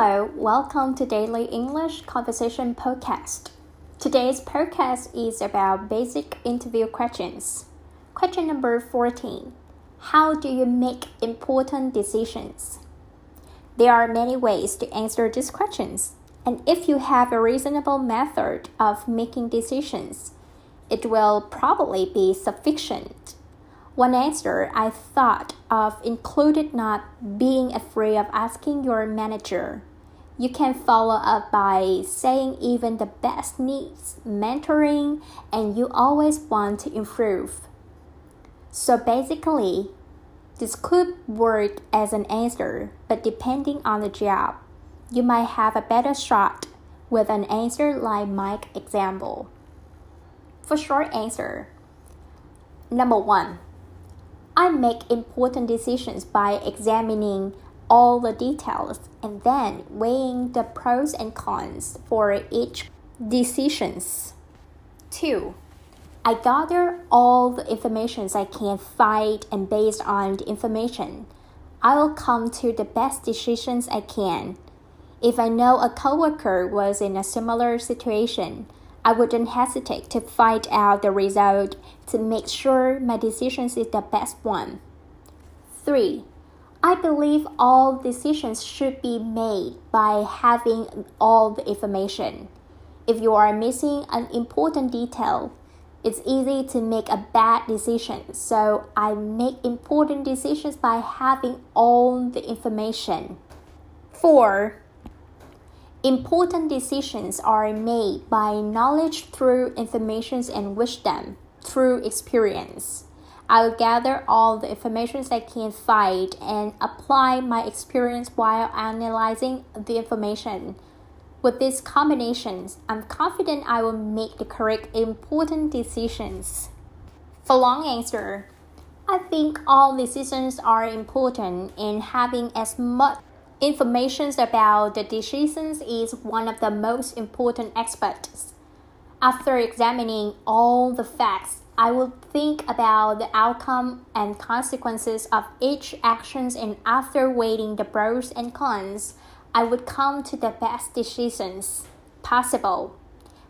Hello, welcome to Daily English Conversation Podcast. Today's podcast is about basic interview questions. Question number 14 How do you make important decisions? There are many ways to answer these questions, and if you have a reasonable method of making decisions, it will probably be sufficient. One answer I thought of included not being afraid of asking your manager. You can follow up by saying even the best needs mentoring and you always want to improve. So basically, this could work as an answer, but depending on the job, you might have a better shot with an answer like my example. For short answer, number one, I make important decisions by examining all the details and then weighing the pros and cons for each decisions. Two, I gather all the information I can find, and based on the information, I will come to the best decisions I can. If I know a coworker was in a similar situation, I wouldn't hesitate to find out the result to make sure my decision is the best one. 3. I believe all decisions should be made by having all the information. If you are missing an important detail, it's easy to make a bad decision, so I make important decisions by having all the information. 4. Important decisions are made by knowledge through information and wisdom through experience. I will gather all the information I can find and apply my experience while analyzing the information. With these combinations, I'm confident I will make the correct important decisions. For long answer, I think all decisions are important and having as much information about the decisions is one of the most important aspects. After examining all the facts, I will think about the outcome and consequences of each actions and after weighing the pros and cons, I would come to the best decisions possible.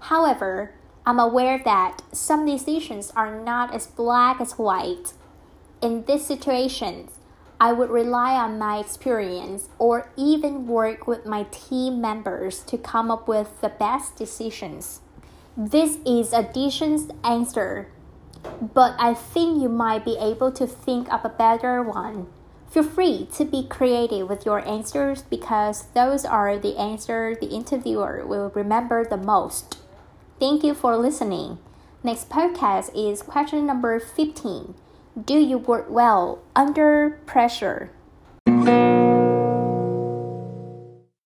However, I'm aware that some decisions are not as black as white. In these situations, I would rely on my experience or even work with my team members to come up with the best decisions. This is a decent answer, but I think you might be able to think of a better one. Feel free to be creative with your answers because those are the answers the interviewer will remember the most. Thank you for listening. Next podcast is question number 15. Do you work well under pressure?